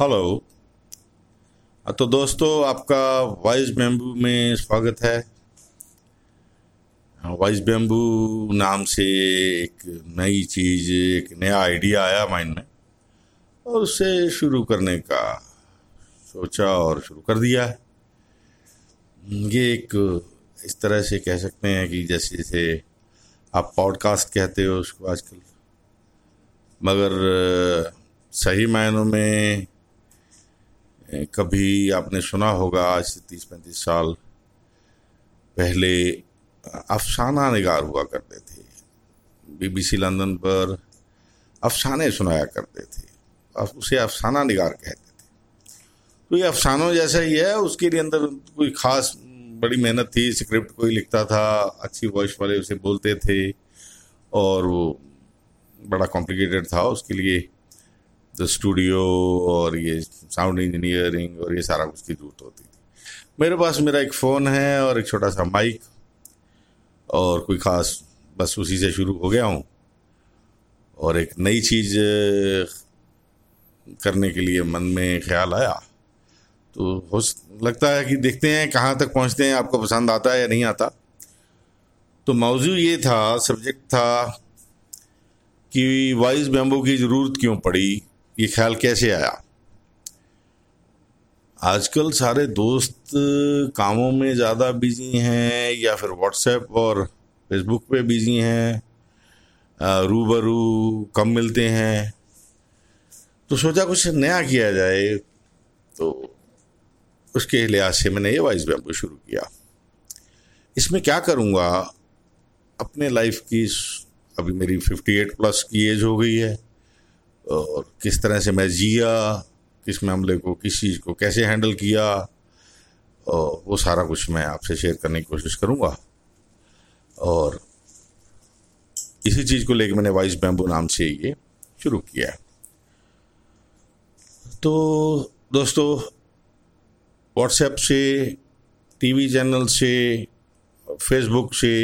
Hello तो दोस्तों, आपका वाइस बेम्बू में स्वागत है। वाइस बेम्बू नाम से एक नई चीज़, एक नया आइडिया आया माइंड में, और उसे शुरू करने का सोचा और शुरू कर दिया है। ये एक इस तरह से कह सकते हैं कि जैसे जैसे आप पॉडकास्ट कहते हो, उसको आजकल, मगर सही मायनों में कभी आपने सुना होगा, आज से तीस पैंतीस साल पहले अफसाना निगार हुआ करते थे। बीबीसी लंदन पर अफसाने सुनाया करते थे। उसे अफसाना निगार कहते थे। तो ये अफसानों जैसा ही है, उसके लिए अंदर कोई ख़ास बड़ी मेहनत थी, स्क्रिप्ट कोई लिखता था, अच्छी वॉइस वाले उसे बोलते थे, और वो बड़ा कॉम्प्लिकेटेड था उसके लिए। द स्टूडियो और ये साउंड इंजीनियरिंग और ये सारा कुछ की ज़रूरत होती थी। मेरे पास मेरा एक फ़ोन है और एक छोटा सा माइक और कोई ख़ास बस उसी से शुरू हो गया हूँ। और एक नई चीज़ करने के लिए मन में ख्याल आया। तो हो लगता है कि देखते हैं कहाँ तक पहुँचते हैं, आपको पसंद आता है या नहीं आता। तो मौजू ये था सब्जेक्ट था कि वॉइस बैम्बू की ज़रूरत क्यों पड़ी? ये ख्याल कैसे आया? आजकल सारे दोस्त कामों में ज़्यादा बिज़ी हैं या फिर व्हाट्सएप और फेसबुक पे बिज़ी हैं रूबरू कम मिलते हैं। तो सोचा कुछ नया किया जाए तो उसके लिहाज से मैंने ये वाइस बैम्बू शुरू किया। इसमें क्या करूँगा? अपने लाइफ की अभी मेरी 58 प्लस की एज हो गई है। और किस तरह से मैं जिया, किस मामले को, किस चीज़ को कैसे हैंडल किया, और वो सारा कुछ मैं आपसे शेयर करने की कोशिश करूँगा। और इसी चीज़ को लेकर मैंने वाइस बैम्बू नाम से ये शुरू किया तो दोस्तों व्हाट्सएप से टीवी चैनल से फेसबुक से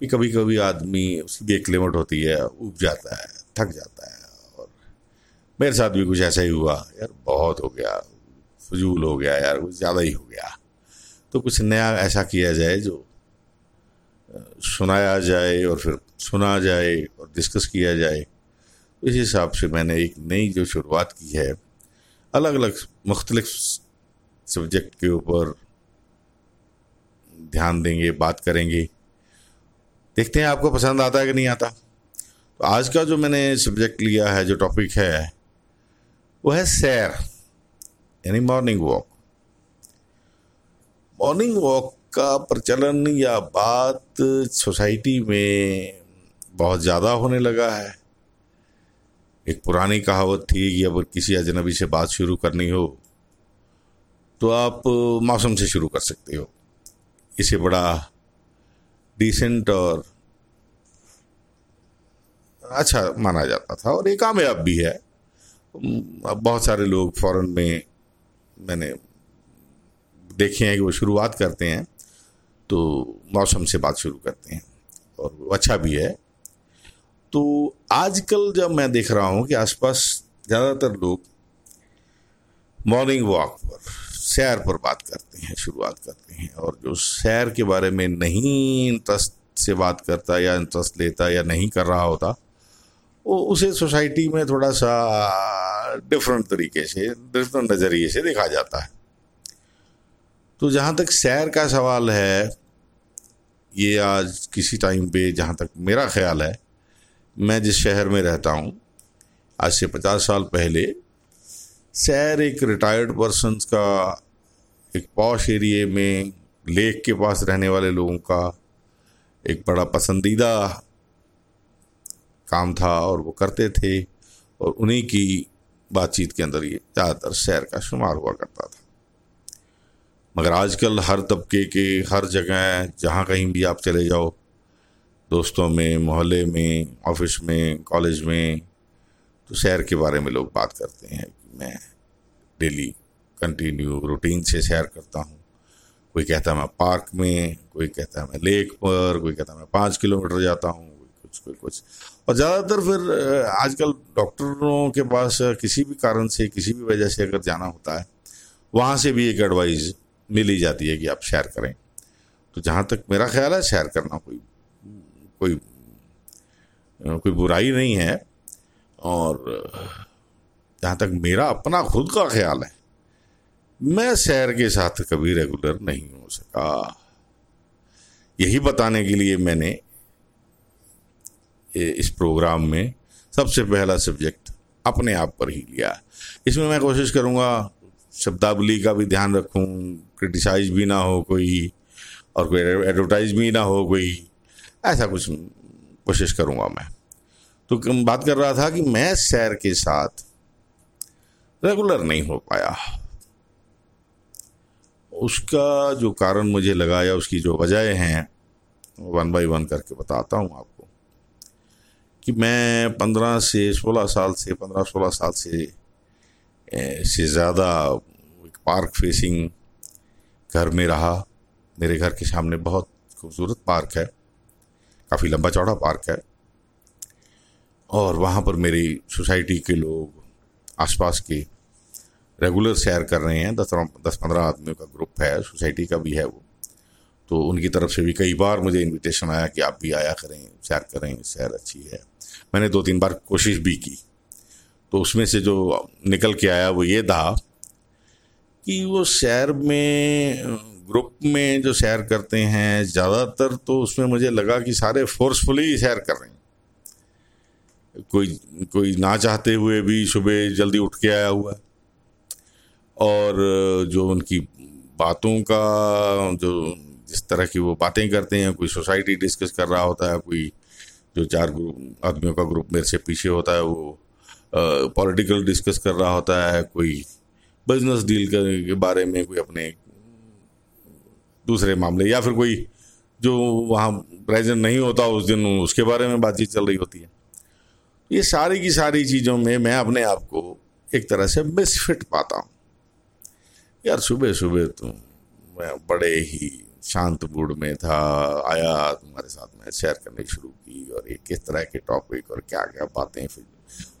भी कभी कभी आदमी उसकी भी एक लिमिट होती है उब जाता है, थक जाता है। मेरे साथ भी कुछ ऐसा ही हुआ। यार, बहुत हो गया। फजूल हो गया यार, कुछ ज़्यादा ही हो गया। तो कुछ नया ऐसा किया जाए जो सुनाया जाए और फिर सुना जाए और डिस्कस किया जाए। इस हिसाब से मैंने एक नई जो शुरुआत की है अलग अलग मुख्तलिफ़ सब्जेक्ट के ऊपर ध्यान देंगे, बात करेंगे। देखते हैं आपको पसंद आता है कि नहीं आता। तो आज का जो मैंने सब्जेक्ट लिया है, जो टॉपिक है वो है सैर यानी मॉर्निंग वॉक मॉर्निंग वॉक का प्रचलन या बात सोसाइटी में बहुत ज़्यादा होने लगा है। एक पुरानी कहावत थी कि अगर किसी अजनबी से बात शुरू करनी हो तो आप मौसम से शुरू कर सकते हो। इसे बड़ा डिसेंट और अच्छा माना जाता था और ये कामयाब भी है। बहुत सारे लोग फॉरेन में मैंने देखे हैं कि वो शुरुआत करते हैं तो मौसम से बात शुरू करते हैं, और अच्छा भी है। तो आजकल जब मैं देख रहा हूँ कि आसपास ज़्यादातर लोग मॉर्निंग वॉक पर, सैर पर बात करते हैं, शुरुआत करते हैं, और जो सैर के बारे में नहीं इंटरेस्ट से बात करता या इंटरेस्ट लेता या नहीं कर रहा होता उसे सोसाइटी में थोड़ा सा डिफरेंट तरीके से डिफरेंट नज़रिए से देखा जाता है। तो जहाँ तक सैर का सवाल है, ये आज किसी टाइम पे जहाँ तक मेरा ख्याल है, मैं जिस शहर में रहता हूँ, आज से पचास साल पहले, सैर एक रिटायर्ड पर्सन का एक पॉश एरिए में लेक के पास रहने वाले लोगों का एक बड़ा पसंदीदा काम था और वो करते थे और उन्हीं की बातचीत के अंदर ये ज़्यादातर शहर का शुमार हुआ करता था। मगर आजकल हर तबके के, हर जगह, जहाँ कहीं भी आप चले जाओ, दोस्तों में, मोहल्ले में, ऑफ़िस में, कॉलेज में तो शहर के बारे में लोग बात करते हैं मैं डेली कंटिन्यू रूटीन से सैर करता हूँ। कोई कहता है मैं पार्क में, कोई कहता है मैं लेक पर, कोई कहता है मैं पाँच किलोमीटर जाता हूँ कुछ कोई कुछ। और ज़्यादातर फिर आजकल डॉक्टरों के पास किसी भी कारण से, किसी भी वजह से अगर जाना होता है, वहाँ से भी एक एडवाइस मिली जाती है कि आप शेयर करें। तो जहाँ तक मेरा ख्याल है शेयर करना कोई कोई कोई बुराई नहीं है। और जहाँ तक मेरा अपना खुद का ख्याल है, मैं सैर के साथ कभी रेगुलर नहीं हो सका। यही बताने के लिए मैंने इस प्रोग्राम में सबसे पहला सब्जेक्ट अपने आप पर ही लिया। इसमें मैं कोशिश करूँगा शब्दावली का भी ध्यान रखूँ, क्रिटिसाइज भी ना हो कोई और कोई एडवर्टाइज भी ना हो कोई, ऐसा कुछ कोशिश करूँगा मैं। तो बात कर रहा था कि मैं सैर के साथ रेगुलर नहीं हो पाया। उसका जो कारण मुझे लगा या उसकी जो वजह हैं वन बाय वन करके बताता हूँ आपको। कि मैं पंद्रह से सोलह साल से, पंद्रह सोलह साल से से ज़्यादा पार्क फेसिंग घर में रहा। मेरे घर के सामने बहुत खूबसूरत पार्क है। काफ़ी लंबा चौड़ा पार्क है। और वहाँ पर मेरी सोसाइटी के लोग, आसपास के रेगुलर सैर कर रहे हैं। दस दस पंद्रह आदमियों का ग्रुप है सोसाइटी का भी है वो। तो उनकी तरफ़ से भी कई बार मुझे इनविटेशन आया कि आप भी आया करें सैर करें सैर अच्छी है। मैंने दो तीन बार कोशिश भी की। तो उसमें से जो निकल के आया वो ये था कि वो सैर में, ग्रुप में जो सैर करते हैं, ज़्यादातर तो उसमें मुझे लगा कि सारे फोर्सफुली सैर कर रहे हैं। कोई कोई ना चाहते हुए भी सुबह जल्दी उठ के आया हुआ। और जो उनकी बातों का, जो जिस तरह की वो बातें करते हैं, कोई सोसाइटी डिस्कस कर रहा होता है, कोई जो चार आदमियों का ग्रुप मेरे से पीछे होता है, वो पॉलिटिकल डिस्कस कर रहा होता है, कोई बिज़नेस डील के बारे में, कोई अपने दूसरे मामले, या फिर कोई जो वहाँ प्रेजेंट नहीं होता उस दिन, उसके बारे में बातचीत चल रही होती है। ये सारी की सारी चीज़ों में मैं अपने आप को एक तरह से मिसफिट पाता हूँ। यार सुबह सुबह तो मैं बड़े ही शांत मूड में था, आया, तुम्हारे साथ में शेयर करने शुरू की और ये किस तरह के टॉपिक और क्या क्या बातें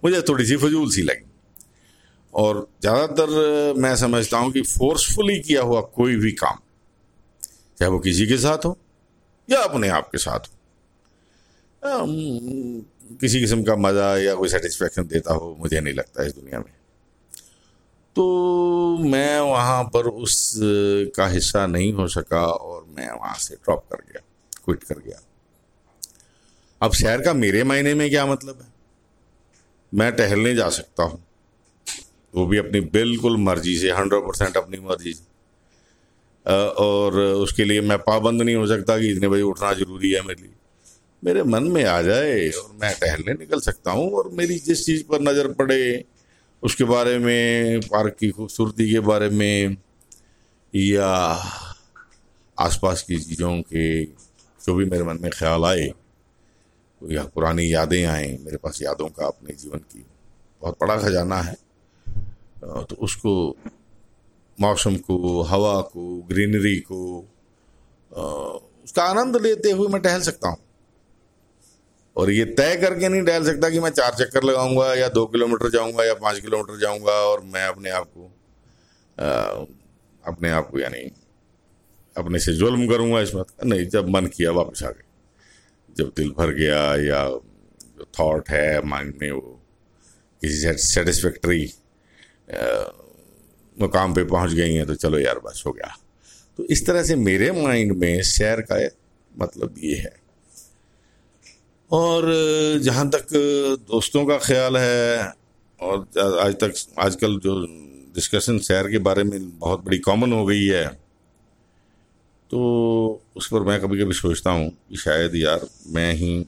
मुझे थोड़ी सी फजूल सी लगी। और ज़्यादातर मैं समझता हूँ कि फोर्सफुली किया हुआ कोई भी काम, चाहे वो किसी के साथ हो या अपने आप के साथ हो किसी किस्म का मज़ा या कोई सेटिस्फेक्शन देता हो, मुझे नहीं लगता इस दुनिया में। तो मैं वहाँ पर उस का हिस्सा नहीं हो सका और मैं वहाँ से ड्रॉप कर गया क्विट कर गया। अब शहर का मेरे मायने में क्या मतलब है? मैं टहलने जा सकता हूँ। वो भी अपनी बिल्कुल मर्ज़ी से हंड्रेड परसेंट अपनी मर्ज़ी से। और उसके लिए मैं पाबंद नहीं हो सकता कि इतने बजे उठना ज़रूरी है मेरे लिए। मेरे मन में आ जाए और मैं टहलने निकल सकता हूँ और मेरी जिस चीज़ पर नज़र पड़े उसके बारे में, पार्क की खूबसूरती के बारे में, या आसपास की चीज़ों के जो भी मेरे मन में ख्याल आए या पुरानी यादें आए, मेरे पास यादों का अपने जीवन की बहुत बड़ा खजाना है तो उसको, मौसम को, हवा को, ग्रीनरी को उसका आनंद लेते हुए मैं टहल सकता हूँ। और ये तय करके नहीं डाल सकता कि मैं चार चक्कर लगाऊँगा या दो किलोमीटर जाऊँगा या पाँच किलोमीटर जाऊँगा और मैं अपने आप को अपने आप को यानी अपने से जुल्म करूँगा इस बात का। नहीं, जब मन किया वापस आ गए जब दिल भर गया या जो थॉट है माइंड में वो किसी सेटिस्फैक्ट्री मुकाम पे पहुँच गई हैं तो चलो यार बस हो गया। तो इस तरह से मेरे माइंड में सैर का मतलब ये है। और जहाँ तक दोस्तों का ख्याल है और आज तक, आजकल जो डिस्कशन शहर के बारे में बहुत बड़ी कॉमन हो गई है तो उस पर मैं कभी कभी सोचता हूँ कि शायद यार मैं ही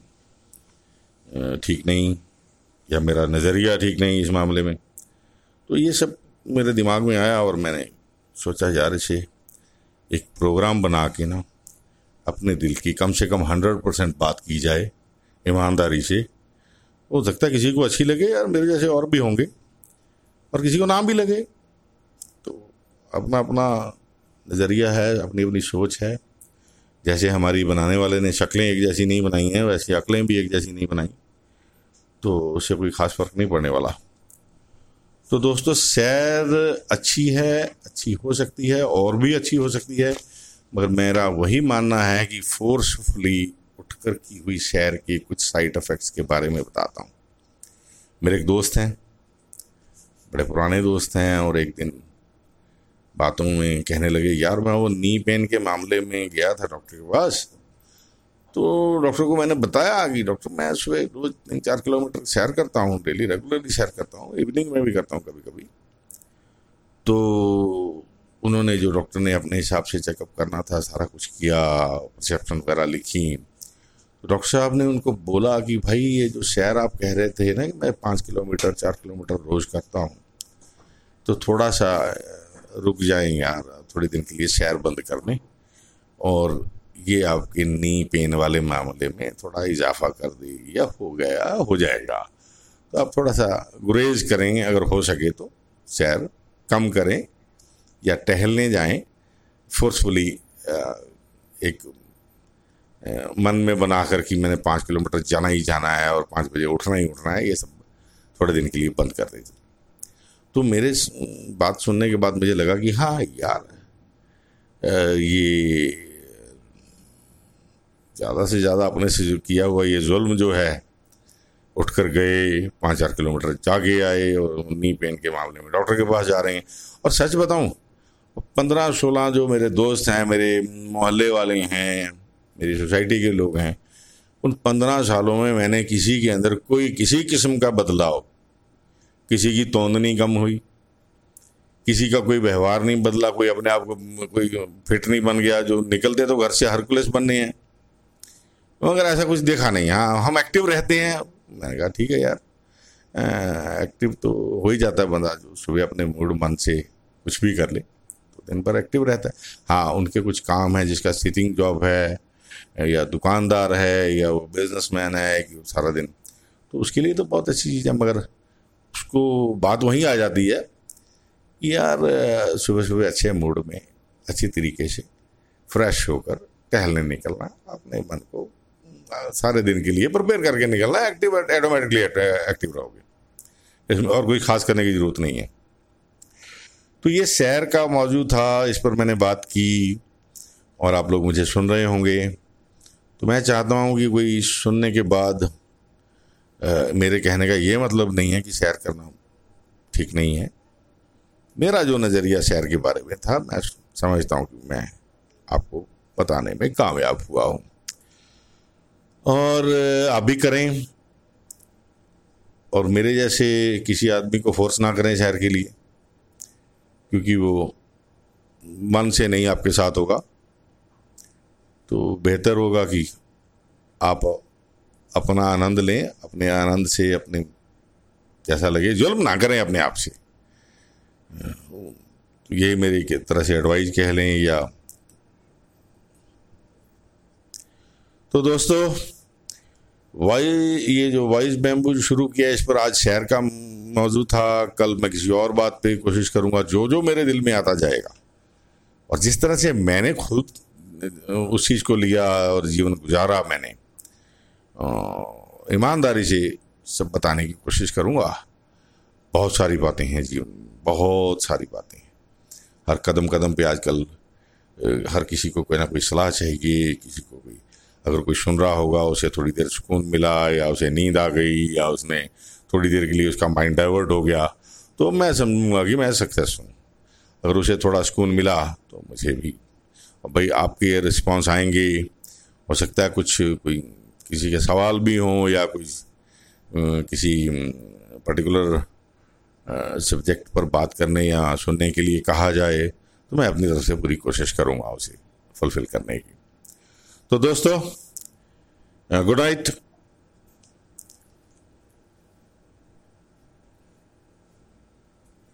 ठीक नहीं या मेरा नज़रिया ठीक नहीं इस मामले में। तो ये सब मेरे दिमाग में आया और मैंने सोचा यार इसे एक प्रोग्राम बना के ना अपने दिल की कम से कम हंड्रेड परसेंट बात की जाए। ईमानदारी से। हो सकता है किसी को अच्छी लगे यार मेरे जैसे और भी होंगे और किसी को नाम भी लगे। तो अपना अपना नज़रिया है, अपनी अपनी सोच है। जैसे हमारी बनाने वाले ने शक्लें एक जैसी नहीं बनाई हैं, वैसे अकलें भी एक जैसी नहीं बनाई। तो उससे कोई ख़ास फ़र्क नहीं पड़ने वाला। तो दोस्तों, सैर अच्छी है, अच्छी हो सकती है और भी अच्छी हो सकती है, मगर मेरा वही मानना है कि फोर्सफुली उठकर की हुई सैर के कुछ साइड इफ़ेक्ट्स के बारे में बताता हूँ। मेरे एक दोस्त हैं, बड़े पुराने दोस्त हैं और एक दिन बातों में कहने लगे, यार, मैं वो नी पेन के मामले में गया था डॉक्टर के पास तो डॉक्टर को मैंने बताया कि डॉक्टर मैं सुबह रोज तीन चार किलोमीटर सैर करता हूँ डेली रेगुलरली सैर करता हूँ इवनिंग में भी करता हूँ कभी कभी तो उन्होंने जो डॉक्टर ने अपने हिसाब से चेकअप करना था, सारा कुछ किया प्रिस्क्रिप्शन वगैरह लिखी डॉक्टर साहब ने उनको बोला कि भाई, ये जो सैर आप कह रहे थे ना कि मैं पाँच किलोमीटर, चार किलोमीटर रोज़ करता हूँ तो थोड़ा सा रुक जाएँ यार, थोड़े दिन के लिए सैर बंद कर लें। और ये आपके नी पेन वाले मामले में थोड़ा इजाफा कर देगी या हो गया, हो जाएगा। तो आप थोड़ा सा गुरेज करें, अगर हो सके तो सैर कम करें या टहलने जाएँ फोर्सफुली एक मन में बना कर कि मैंने पाँच किलोमीटर जाना ही जाना है और पाँच बजे उठना ही उठना है, ये सब थोड़े दिन के लिए बंद कर दीजिए तो मेरे बात सुनने के बाद मुझे लगा कि हाँ यार ये ज़्यादा से ज़्यादा अपने से जो किया हुआ ये जुल्म जो है, उठकर गए, पाँच चार किलोमीटर जाके आए और नी पेन के मामले में डॉक्टर के पास जा रहे हैं। और सच बताऊँ, पंद्रह सोलह जो मेरे दोस्त हैं, मेरे मोहल्ले वाले हैं मेरी सोसाइटी के लोग हैं उन पंद्रह सालों में मैंने किसी के अंदर कोई किसी किस्म का बदलाव किसी की तोंदनी कम हुई किसी का कोई व्यवहार नहीं बदला कोई अपने आप को कोई फिट नहीं बन गया जो निकलते तो घर से हरकुलस बनने हैं। मगर ऐसा कुछ देखा नहीं हाँ हम एक्टिव रहते हैं। मैंने कहा ठीक है यार आ, एक्टिव तो हो ही जाता है बंदा जो सुबह अपने मूड मन से कुछ भी कर ले तो दिन भर एक्टिव रहता है। हाँ उनके कुछ काम है जिसका सिटिंग जॉब है या दुकानदार है, या वो बिजनेसमैन है, कि सारा दिन। तो उसके लिए तो बहुत अच्छी चीज़ है, मगर उसको बात वहीं आ जाती है कि यार सुबह सुबह अच्छे मूड में, अच्छी तरीके से फ्रेश होकर टहलने निकलना, अपने मन को सारे दिन के लिए प्रिपेयर करके निकलना एक्टिव ऑटोमेटिकली एक्टिव रहोगे। इसमें और कोई खास करने की ज़रूरत नहीं है। तो ये सैर का मौजूद था, इस पर मैंने बात की, और आप लोग मुझे सुन रहे होंगे। तो मैं चाहता हूँ कि कोई सुनने के बाद आ, मेरे कहने का ये मतलब नहीं है कि सैर करना ठीक नहीं है। मेरा जो नज़रिया सैर के बारे में था मैं समझता हूँ कि मैं आपको बताने में कामयाब हुआ हूँ। और आप भी करें और मेरे जैसे किसी आदमी को फोर्स ना करें शहर के लिए क्योंकि वो मन से नहीं आपके साथ होगा। तो बेहतर होगा कि आप अपना आनंद लें, अपने आनंद से अपने जैसा लगे, जुल्म ना करें अपने आप से। ये मेरी तरह से एडवाइस कह लें या तो दोस्तों वाई ये जो वाइस बैम्बू शुरू किया, इस पर आज शहर का मौजूद था। कल मैं किसी और बात पे कोशिश करूँगा जो जो मेरे दिल में आता जाएगा। और जिस तरह से मैंने खुद उस चीज़ को लिया और जीवन गुजारा मैंने। ईमानदारी से सब बताने की कोशिश करूँगा। बहुत सारी बातें हैं जीवन बहुत सारी बातें हैं। हर कदम कदम पे आजकल हर किसी को कोई ना कोई सलाह चाहिए, किसी को कोई अगर कोई सुन रहा होगा, उसे थोड़ी देर सुकून मिला, या उसे नींद आ गई, या उसने थोड़ी देर के लिए उसका माइंड डाइवर्ट हो गया तो मैं समझूँगा कि मैं सक्सेस हूँ। अगर उसे थोड़ा सुकून मिला तो मुझे भी भाई आपके रिस्पॉन्स आएँगे। हो सकता है कुछ, कोई किसी के सवाल भी हों या कोई किसी पर्टिकुलर सब्जेक्ट पर बात करने या सुनने के लिए कहा जाए तो मैं अपनी तरफ़ से पूरी कोशिश करूँगा उसे फुलफ़िल करने की। तो दोस्तों गुड नाइट